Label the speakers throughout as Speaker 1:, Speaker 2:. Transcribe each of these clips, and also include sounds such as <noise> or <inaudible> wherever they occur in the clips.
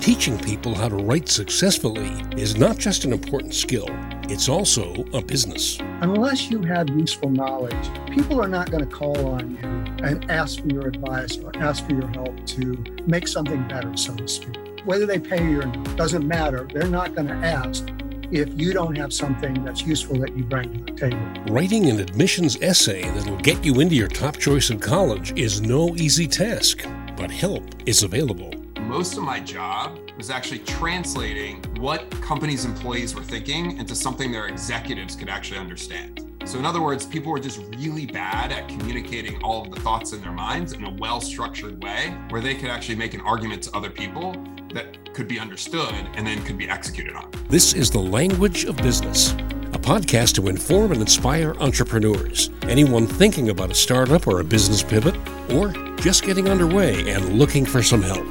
Speaker 1: teaching people how to write successfully is not just an important skill, it's also a business.
Speaker 2: Unless you have useful knowledge, people are not going to call on you and ask for your advice or ask for your help to make something better, so to speak. Whether they pay you or not doesn't matter. They're not going to ask if you don't have something that's useful that you bring to the table.
Speaker 1: Writing an admissions essay that'll get you into your top choice in college is no easy task, but help is available.
Speaker 3: Most of my job was actually translating what companies' employees were thinking into something their executives could actually understand. So, in other words, people were just really bad at communicating all of the thoughts in their minds in a well structured way where they could actually make an argument to other people that could be understood and then could be executed on.
Speaker 1: This is The Language of Business, a podcast to inform and inspire entrepreneurs, anyone thinking about a startup or a business pivot, or just getting underway and looking for some help.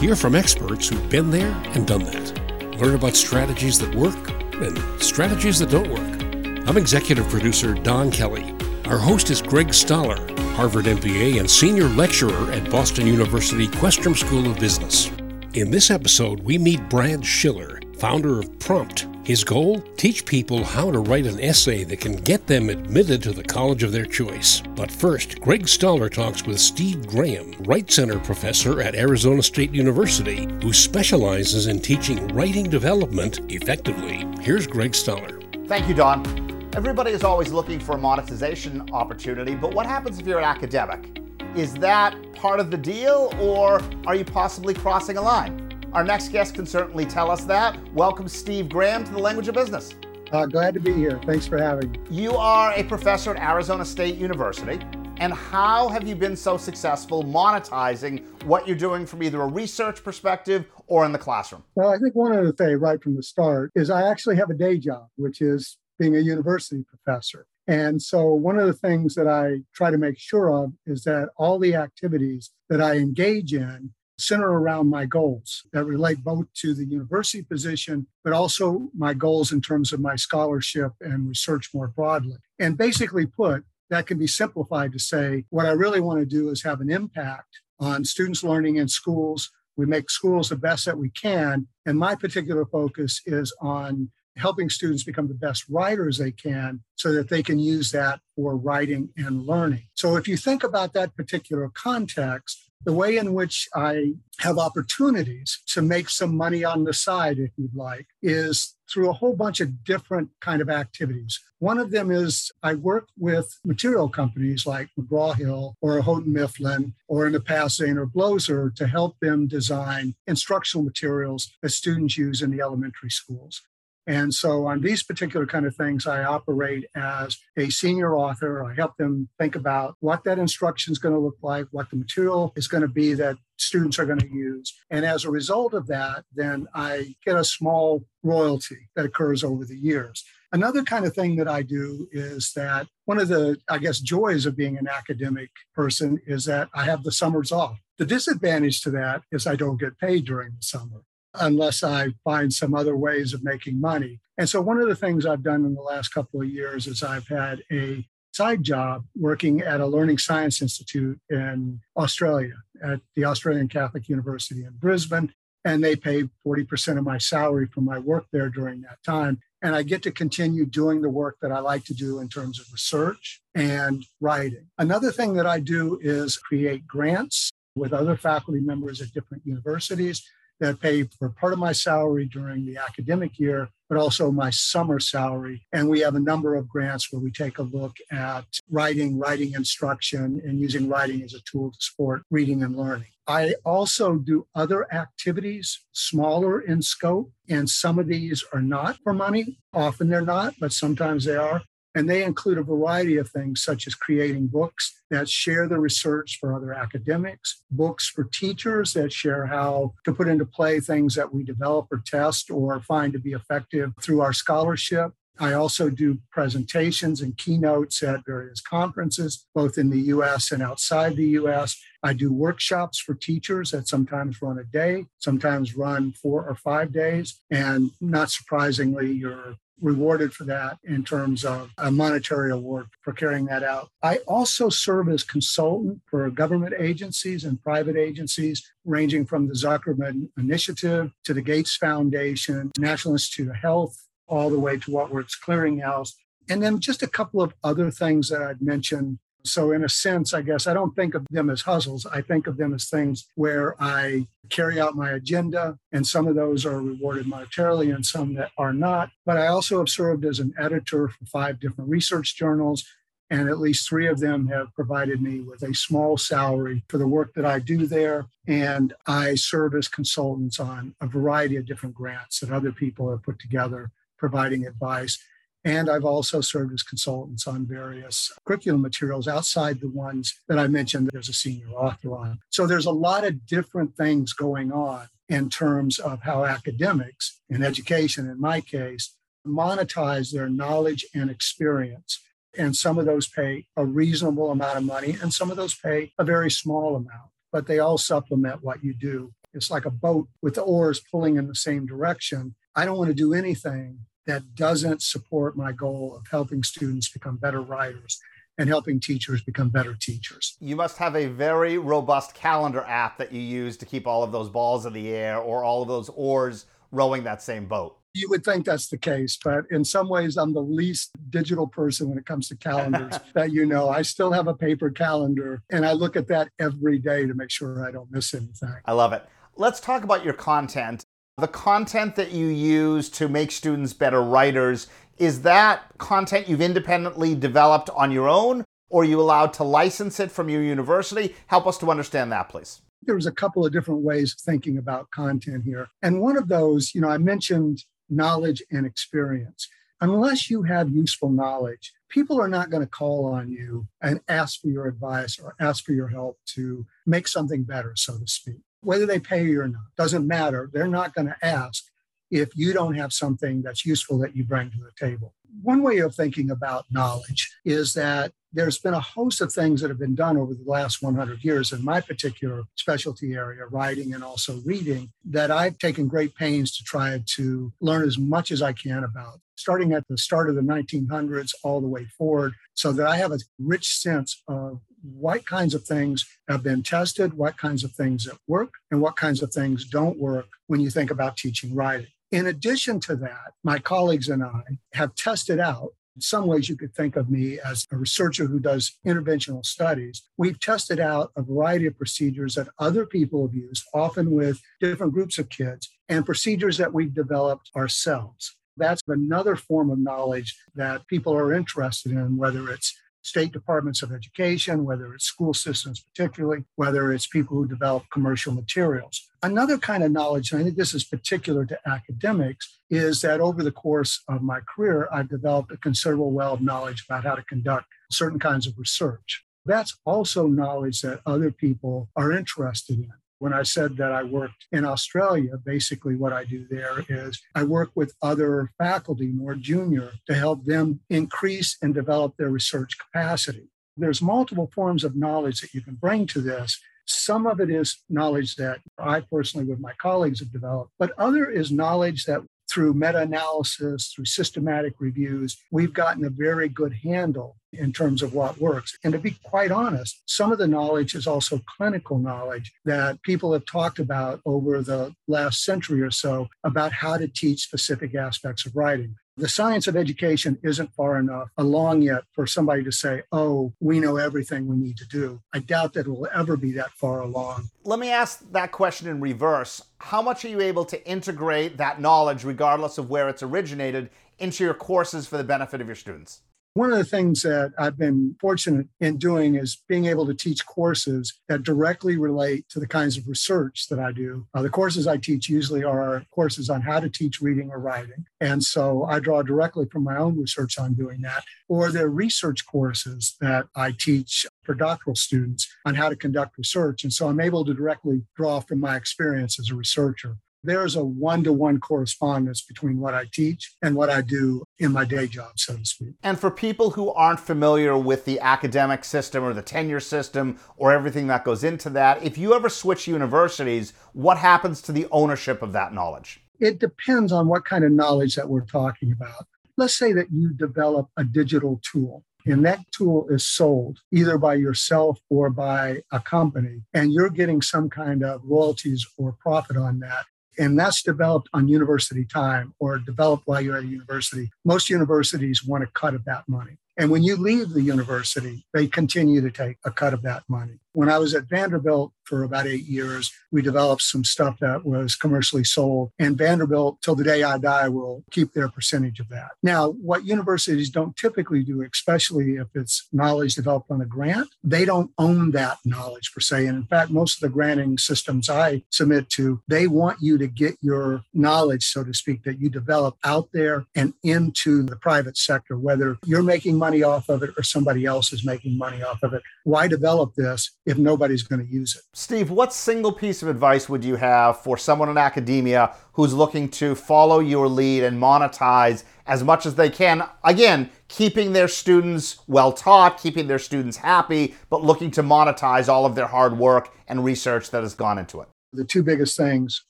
Speaker 1: Hear from experts who've been there and done that. Learn about strategies that work and strategies that don't work. I'm executive producer Don Kelly. Our host is Greg Stoller, Harvard MBA and senior lecturer at Boston University Questrom School of Business. In this episode, we meet Brad Schiller, founder of Prompt. His goal? Teach people how to write an essay that can get them admitted to the college of their choice. But first, Greg Stoller talks with Steve Graham, Wright Center professor at Arizona State University, who specializes in teaching writing development effectively. Here's Greg Stoller.
Speaker 4: Thank you, Don. Everybody is always looking for a monetization opportunity, but what happens if you're an academic? Is that part of the deal, or are you possibly crossing a line? Our next guest can certainly tell us that. Welcome, Steve Graham, to the Language of Business.
Speaker 2: Uh, glad to be here. Thanks for having me.
Speaker 4: You are a professor at Arizona State University. And how have you been so successful monetizing what you're doing from either a research perspective or in the classroom?
Speaker 2: Well, I think one of the things right from the start is I actually have a day job, which is being a university professor. And so, one of the things that I try to make sure of is that all the activities that I engage in center around my goals that relate both to the university position, but also my goals in terms of my scholarship and research more broadly. And basically put, that can be simplified to say what I really want to do is have an impact on students learning in schools. We make schools the best that we can. And my particular focus is on helping students become the best writers they can so that they can use that for writing and learning. So if you think about that particular context, the way in which I have opportunities to make some money on the side, if you'd like, is through a whole bunch of different kind of activities. One of them is I work with material companies like McGraw-Hill or Houghton Mifflin or in the past Zaner-Bloser to help them design instructional materials that students use in the elementary schools. And so on these particular kind of things, I operate as a senior author. I help them think about what that instruction is going to look like, what the material is going to be that students are going to use. And as a result of that, then I get a small royalty that occurs over the years. Another kind of thing that I do is that one of the, I guess, joys of being an academic person is that I have the summers off. The disadvantage to that is I don't get paid during the summer unless I find some other ways of making money. And so, one of the things I've done in the last couple of years is I've had a side job working at a learning science institute in Australia at the Australian Catholic University in Brisbane. And they pay 40% of my salary for my work there during that time. And I get to continue doing the work that I like to do in terms of research and writing. Another thing that I do is create grants with other faculty members at different universities that pay for part of my salary during the academic year, but also my summer salary. And we have a number of grants where we take a look at writing, writing instruction, and using writing as a tool to support reading and learning. I also do other activities, smaller in scope, and some of these are not for money. Often they're not, but sometimes they are. And they include a variety of things, such as creating books that share the research for other academics, books for teachers that share how to put into play things that we develop or test or find to be effective through our scholarship. I also do presentations and keynotes at various conferences, both in the US and outside the US. I do workshops for teachers that sometimes run a day, sometimes run four or five days. And not surprisingly, your rewarded for that in terms of a monetary award for carrying that out. I also serve as consultant for government agencies and private agencies, ranging from the Zuckerman Initiative to the Gates Foundation, National Institute of Health, all the way to What Works Clearinghouse. And then just a couple of other things that I'd mentioned so, in a sense, I guess I don't think of them as hustles. I think of them as things where I carry out my agenda, and some of those are rewarded monetarily and some that are not. But I also have served as an editor for five different research journals, and at least three of them have provided me with a small salary for the work that I do there. And I serve as consultants on a variety of different grants that other people have put together, providing advice. And I've also served as consultants on various curriculum materials outside the ones that I mentioned there's a senior author on. So there's a lot of different things going on in terms of how academics in education, in my case, monetize their knowledge and experience. And some of those pay a reasonable amount of money, and some of those pay a very small amount, but they all supplement what you do. It's like a boat with the oars pulling in the same direction. I don't want to do anything that doesn't support my goal of helping students become better writers and helping teachers become better teachers.
Speaker 4: You must have a very robust calendar app that you use to keep all of those balls in the air or all of those oars rowing that same boat.
Speaker 2: You would think that's the case, but in some ways, I'm the least digital person when it comes to calendars <laughs> that you know. I still have a paper calendar and I look at that every day to make sure I don't miss anything.
Speaker 4: I love it. Let's talk about your content. The content that you use to make students better writers, is that content you've independently developed on your own, or you allowed to license it from your university? Help us to understand that, please.
Speaker 2: There's a couple of different ways of thinking about content here. And one of those, you know, I mentioned knowledge and experience. Unless you have useful knowledge, people are not going to call on you and ask for your advice or ask for your help to make something better, so to speak whether they pay you or not doesn't matter. They're not going to ask if you don't have something that's useful that you bring to the table. One way of thinking about knowledge is that there's been a host of things that have been done over the last 100 years in my particular specialty area, writing and also reading, that I've taken great pains to try to learn as much as I can about, starting at the start of the 1900s all the way forward, so that I have a rich sense of what kinds of things have been tested, what kinds of things that work, and what kinds of things don't work when you think about teaching writing. In addition to that, my colleagues and I have tested out. In some ways, you could think of me as a researcher who does interventional studies. We've tested out a variety of procedures that other people have used, often with different groups of kids, and procedures that we've developed ourselves. That's another form of knowledge that people are interested in, whether it's state departments of education, whether it's school systems, particularly, whether it's people who develop commercial materials. Another kind of knowledge, and I think this is particular to academics, is that over the course of my career, I've developed a considerable well of knowledge about how to conduct certain kinds of research. That's also knowledge that other people are interested in. When I said that I worked in Australia, basically what I do there is I work with other faculty, more junior, to help them increase and develop their research capacity. There's multiple forms of knowledge that you can bring to this. Some of it is knowledge that I personally, with my colleagues, have developed, but other is knowledge that through meta analysis, through systematic reviews, we've gotten a very good handle in terms of what works. And to be quite honest, some of the knowledge is also clinical knowledge that people have talked about over the last century or so about how to teach specific aspects of writing. The science of education isn't far enough along yet for somebody to say, oh, we know everything we need to do. I doubt that it will ever be that far along.
Speaker 4: Let me ask that question in reverse. How much are you able to integrate that knowledge, regardless of where it's originated, into your courses for the benefit of your students?
Speaker 2: One of the things that I've been fortunate in doing is being able to teach courses that directly relate to the kinds of research that I do. Uh, the courses I teach usually are courses on how to teach reading or writing. And so I draw directly from my own research on doing that. Or they're research courses that I teach for doctoral students on how to conduct research. And so I'm able to directly draw from my experience as a researcher there's a one to one correspondence between what I teach and what I do in my day job, so to speak.
Speaker 4: And for people who aren't familiar with the academic system or the tenure system or everything that goes into that, if you ever switch universities, what happens to the ownership of that knowledge?
Speaker 2: It depends on what kind of knowledge that we're talking about let's say that you develop a digital tool and that tool is sold either by yourself or by a company, and you're getting some kind of royalties or profit on that. And that's developed on university time or developed while you're at a university. Most universities want a cut of that money. And when you leave the university, they continue to take a cut of that money. When I was at Vanderbilt for about eight years, we developed some stuff that was commercially sold. And Vanderbilt, till the day I die, will keep their percentage of that. Now, what universities don't typically do, especially if it's knowledge developed on a grant, they don't own that knowledge per se. And in fact, most of the granting systems I submit to, they want you to get your knowledge, so to speak, that you develop out there and into the private sector, whether you're making money off of it or somebody else is making money off of it. Why develop this if nobody's going to use it.
Speaker 4: Steve, what single piece of advice would you have for someone in academia who's looking to follow your lead and monetize as much as they can? Again, keeping their students well taught, keeping their students happy, but looking to monetize all of their hard work and research that has gone into it.
Speaker 2: The two biggest things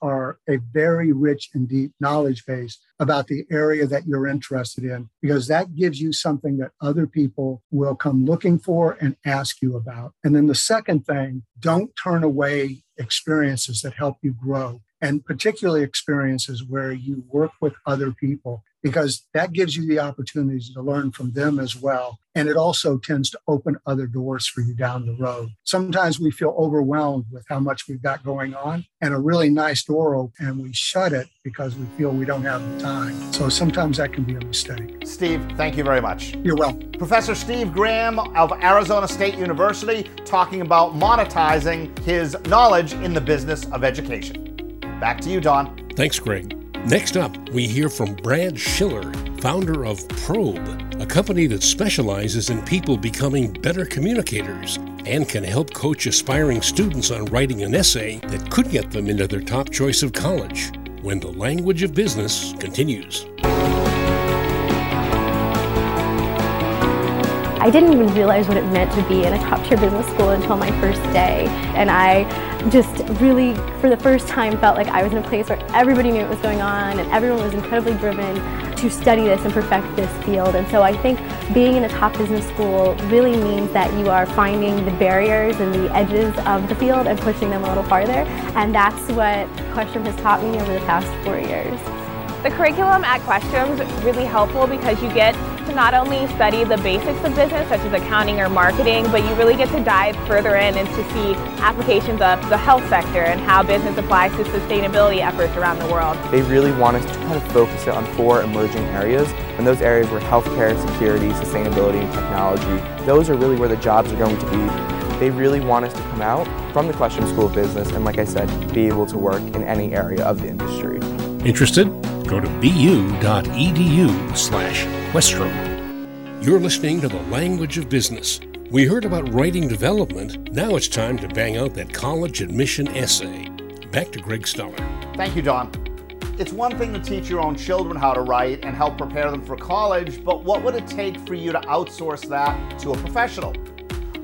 Speaker 2: are a very rich and deep knowledge base about the area that you're interested in, because that gives you something that other people will come looking for and ask you about. And then the second thing, don't turn away experiences that help you grow and particularly experiences where you work with other people because that gives you the opportunities to learn from them as well. And it also tends to open other doors for you down the road. Sometimes we feel overwhelmed with how much we've got going on, and a really nice door open, and we shut it because we feel we don't have the time. So sometimes that can be a mistake.
Speaker 4: Steve, thank you very much.
Speaker 2: You're welcome.
Speaker 4: Professor Steve Graham of Arizona State University talking about monetizing his knowledge in the business of education. Back to you, Don.
Speaker 1: Thanks, Greg. Next up, we hear from Brad Schiller, founder of Prompt, a company that specializes in people becoming better communicators and can help coach aspiring students on writing an essay that could get them into their top choice of college when the language of business continues.
Speaker 5: I didn't even realize what it meant to be in a top tier business school until my first day. And I just really, for the first time, felt like I was in a place where everybody knew what was going on and everyone was incredibly driven to study this and perfect this field. And so I think being in a top business school really means that you are finding the barriers and the edges of the field and pushing them a little farther. And that's what Questrom has taught me over the past four years.
Speaker 6: The curriculum at Questrom is really helpful because you get to not only study the basics of business, such as accounting or marketing, but you really get to dive further in and to see applications of the health sector and how business applies to sustainability efforts around the world.
Speaker 7: They really want us to kind of focus it on four emerging areas, and those areas were healthcare, security, sustainability, and technology. Those are really where the jobs are going to be. They really want us to come out from the Questrom School of Business and, like I said, be able to work in any area of the industry.
Speaker 1: Interested? Go to bu.edu slash Questrom. You're listening to the language of business. We heard about writing development. Now it's time to bang out that college admission essay. Back to Greg Stoller.
Speaker 4: Thank you, Don. It's one thing to teach your own children how to write and help prepare them for college, but what would it take for you to outsource that to a professional?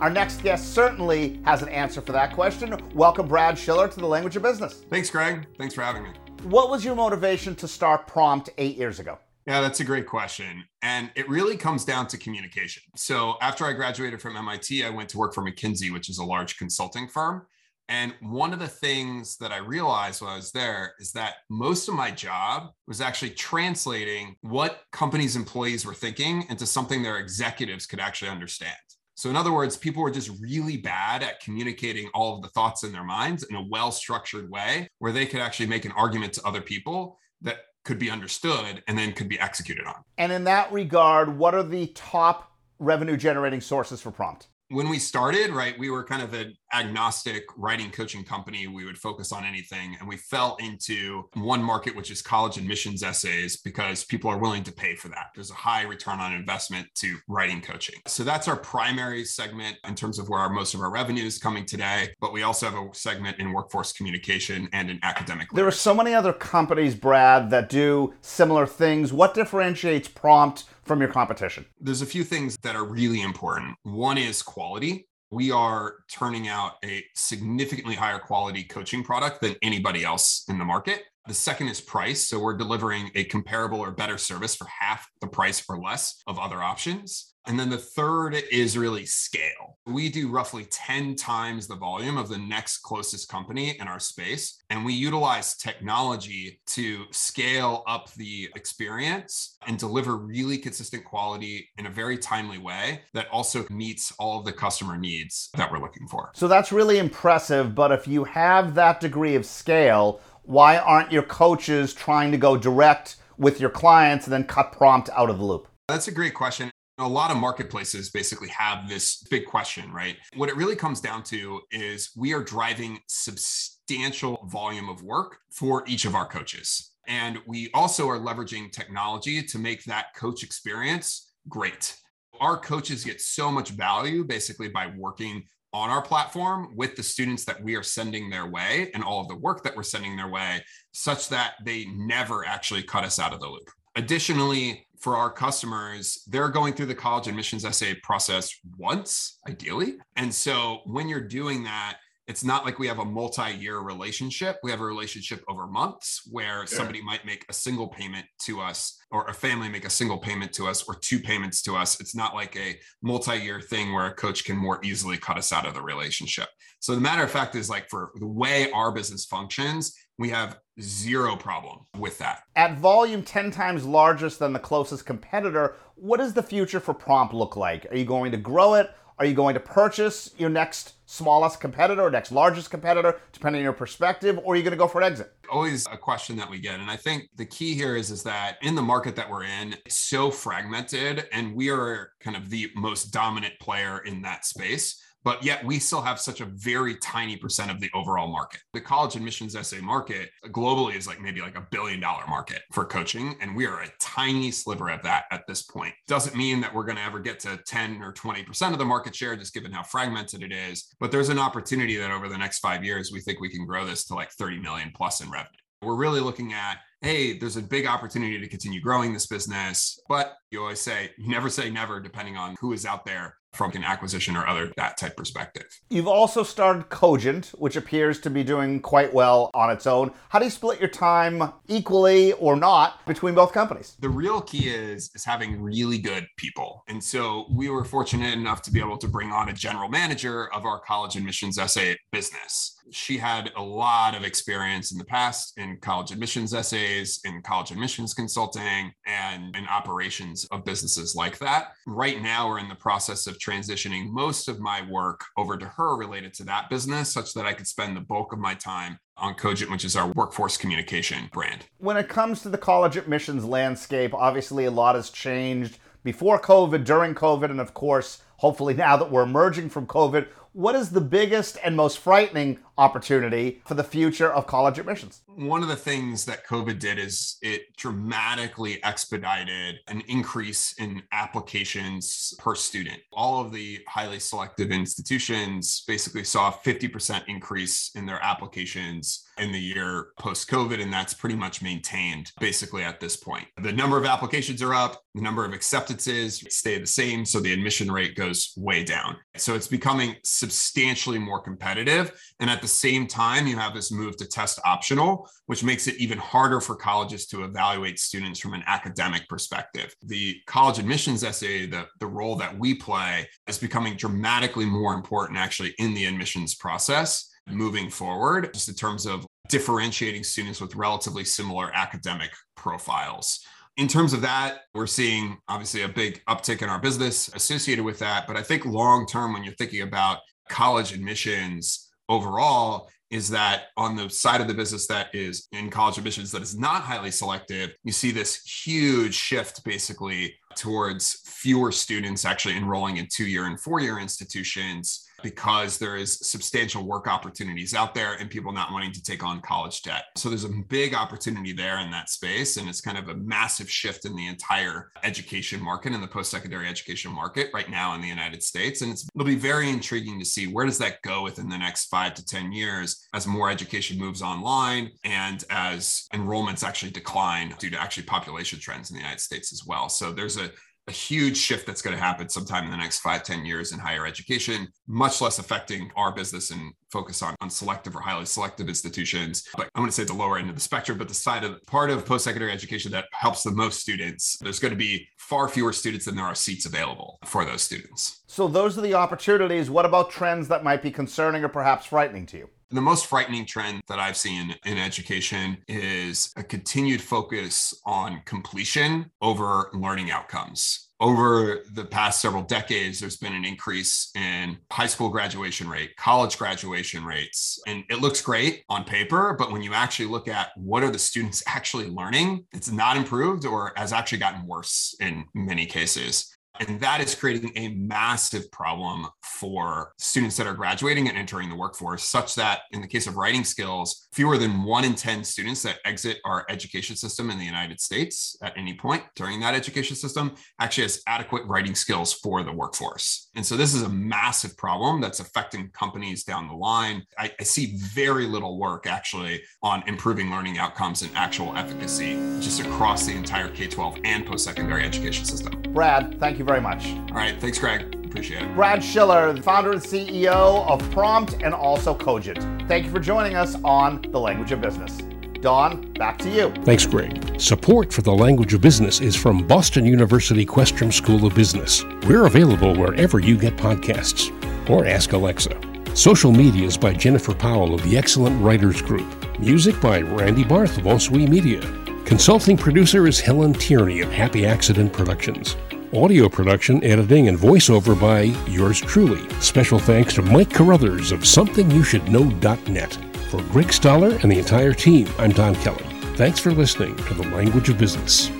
Speaker 4: Our next guest certainly has an answer for that question. Welcome, Brad Schiller, to the Language of Business.
Speaker 3: Thanks, Greg. Thanks for having me.
Speaker 4: What was your motivation to start Prompt eight years ago?
Speaker 3: Yeah, that's a great question. And it really comes down to communication. So after I graduated from MIT, I went to work for McKinsey, which is a large consulting firm. And one of the things that I realized while I was there is that most of my job was actually translating what companies' employees were thinking into something their executives could actually understand. So, in other words, people were just really bad at communicating all of the thoughts in their minds in a well structured way where they could actually make an argument to other people that could be understood and then could be executed on.
Speaker 4: And in that regard, what are the top revenue generating sources for Prompt?
Speaker 3: When we started, right, we were kind of an agnostic writing coaching company. We would focus on anything. And we fell into one market, which is college admissions essays, because people are willing to pay for that. There's a high return on investment to writing coaching. So that's our primary segment in terms of where our, most of our revenue is coming today. But we also have a segment in workforce communication and in academic.
Speaker 4: There are so many other companies, Brad, that do similar things. What differentiates Prompt from your competition?
Speaker 3: There's a few things that are really important. One is quality. We are turning out a significantly higher quality coaching product than anybody else in the market. The second is price. So we're delivering a comparable or better service for half the price or less of other options. And then the third is really scale. We do roughly 10 times the volume of the next closest company in our space. And we utilize technology to scale up the experience and deliver really consistent quality in a very timely way that also meets all of the customer needs that we're looking for.
Speaker 4: So that's really impressive. But if you have that degree of scale, why aren't your coaches trying to go direct with your clients and then cut prompt out of the loop?
Speaker 3: That's a great question. A lot of marketplaces basically have this big question, right? What it really comes down to is we are driving substantial volume of work for each of our coaches. And we also are leveraging technology to make that coach experience great. Our coaches get so much value basically by working on our platform with the students that we are sending their way and all of the work that we're sending their way, such that they never actually cut us out of the loop. Additionally, for our customers, they're going through the college admissions essay process once, ideally. And so when you're doing that, it's not like we have a multi-year relationship we have a relationship over months where sure. somebody might make a single payment to us or a family make a single payment to us or two payments to us it's not like a multi-year thing where a coach can more easily cut us out of the relationship so the matter of fact is like for the way our business functions we have zero problem with that.
Speaker 4: At volume 10 times largest than the closest competitor, what does the future for Prompt look like? Are you going to grow it? Are you going to purchase your next smallest competitor or next largest competitor, depending on your perspective, or are you going to go for an exit?
Speaker 3: Always a question that we get. And I think the key here is, is that in the market that we're in, it's so fragmented and we are kind of the most dominant player in that space but yet we still have such a very tiny percent of the overall market. The college admissions essay market globally is like maybe like a billion dollar market for coaching. And we are a tiny sliver of that at this point. Doesn't mean that we're going to ever get to 10 or 20% of the market share, just given how fragmented it is. But there's an opportunity that over the next five years, we think we can grow this to like 30 million plus in revenue. We're really looking at hey, there's a big opportunity to continue growing this business. But you always say, never say never, depending on who is out there from an acquisition or other that type perspective.
Speaker 4: You've also started Cogent, which appears to be doing quite well on its own. How do you split your time equally or not between both companies?
Speaker 3: The real key is is having really good people. And so we were fortunate enough to be able to bring on a general manager of our college admissions essay business. She had a lot of experience in the past in college admissions essays, in college admissions consulting, and in operations of businesses like that. Right now, we're in the process of transitioning most of my work over to her related to that business, such that I could spend the bulk of my time on Cogent, which is our workforce communication brand.
Speaker 4: When it comes to the college admissions landscape, obviously a lot has changed before COVID, during COVID, and of course, hopefully <laughs> now that we're emerging from COVID. What is the biggest and most frightening opportunity for the future of college admissions?
Speaker 3: One of the things that COVID did is it dramatically expedited an increase in applications per student. All of the highly selective institutions basically saw a 50% increase in their applications in the year post COVID, and that's pretty much maintained basically at this point. The number of applications are up, the number of acceptances stay the same, so the admission rate goes way down. So it's becoming substantially more competitive. And at the same time, you have this move to test optional, which makes it even harder for colleges to evaluate students from an academic perspective. The college admissions essay, the, the role that we play, is becoming dramatically more important actually in the admissions process moving forward, just in terms of differentiating students with relatively similar academic profiles. In terms of that, we're seeing obviously a big uptick in our business associated with that. But I think long term, when you're thinking about college admissions overall, is that on the side of the business that is in college admissions that is not highly selective, you see this huge shift basically towards fewer students actually enrolling in two year and four year institutions because there is substantial work opportunities out there and people not wanting to take on college debt. So there's a big opportunity there in that space. And it's kind of a massive shift in the entire education market and the post-secondary education market right now in the United States. And it'll be very intriguing to see where does that go within the next five to 10 years as more education moves online and as enrollments actually decline due to actually population trends in the United States as well. So there's a a huge shift that's going to happen sometime in the next five, 10 years in higher education, much less affecting our business and focus on, on selective or highly selective institutions. But I'm going to say the lower end of the spectrum, but the side of part of post-secondary education that helps the most students, there's going to be far fewer students than there are seats available for those students.
Speaker 4: So those are the opportunities. What about trends that might be concerning or perhaps frightening to you?
Speaker 3: The most frightening trend that I've seen in education is a continued focus on completion over learning outcomes. Over the past several decades, there's been an increase in high school graduation rate, college graduation rates, and it looks great on paper. But when you actually look at what are the students <laughs> actually learning, it's not improved or has actually gotten worse in many cases. And that is creating a massive problem for students that are graduating and entering the workforce, such that in the case of writing skills, fewer than one in 10 students that exit our education system in the United States at any point during that education system actually has adequate writing skills for the workforce. And so this is a massive problem that's affecting companies down the line. I, I see very little work actually on improving learning outcomes and actual efficacy just across the entire K 12 and post secondary education system.
Speaker 4: Brad, thank you very much.
Speaker 3: All right. Thanks, Greg. Appreciate it.
Speaker 4: Brad Schiller, founder and CEO of Prompt and also Cogent. Thank you for joining us on The Language of Business. Don, back to you.
Speaker 1: Thanks, Greg. Support for the language of business is from Boston University Questrom School of Business. We're available wherever you get podcasts or ask Alexa. Social media is by Jennifer Powell of the Excellent Writers Group. Music by Randy Barth of Onsui Media. Consulting producer is Helen Tierney of Happy Accident Productions. Audio production, editing, and voiceover by yours truly. Special thanks to Mike Carruthers of SomethingYouShouldKnow.net. For Greg Stoller and the entire team, I'm Don Kelly. Thanks for listening to The Language of Business.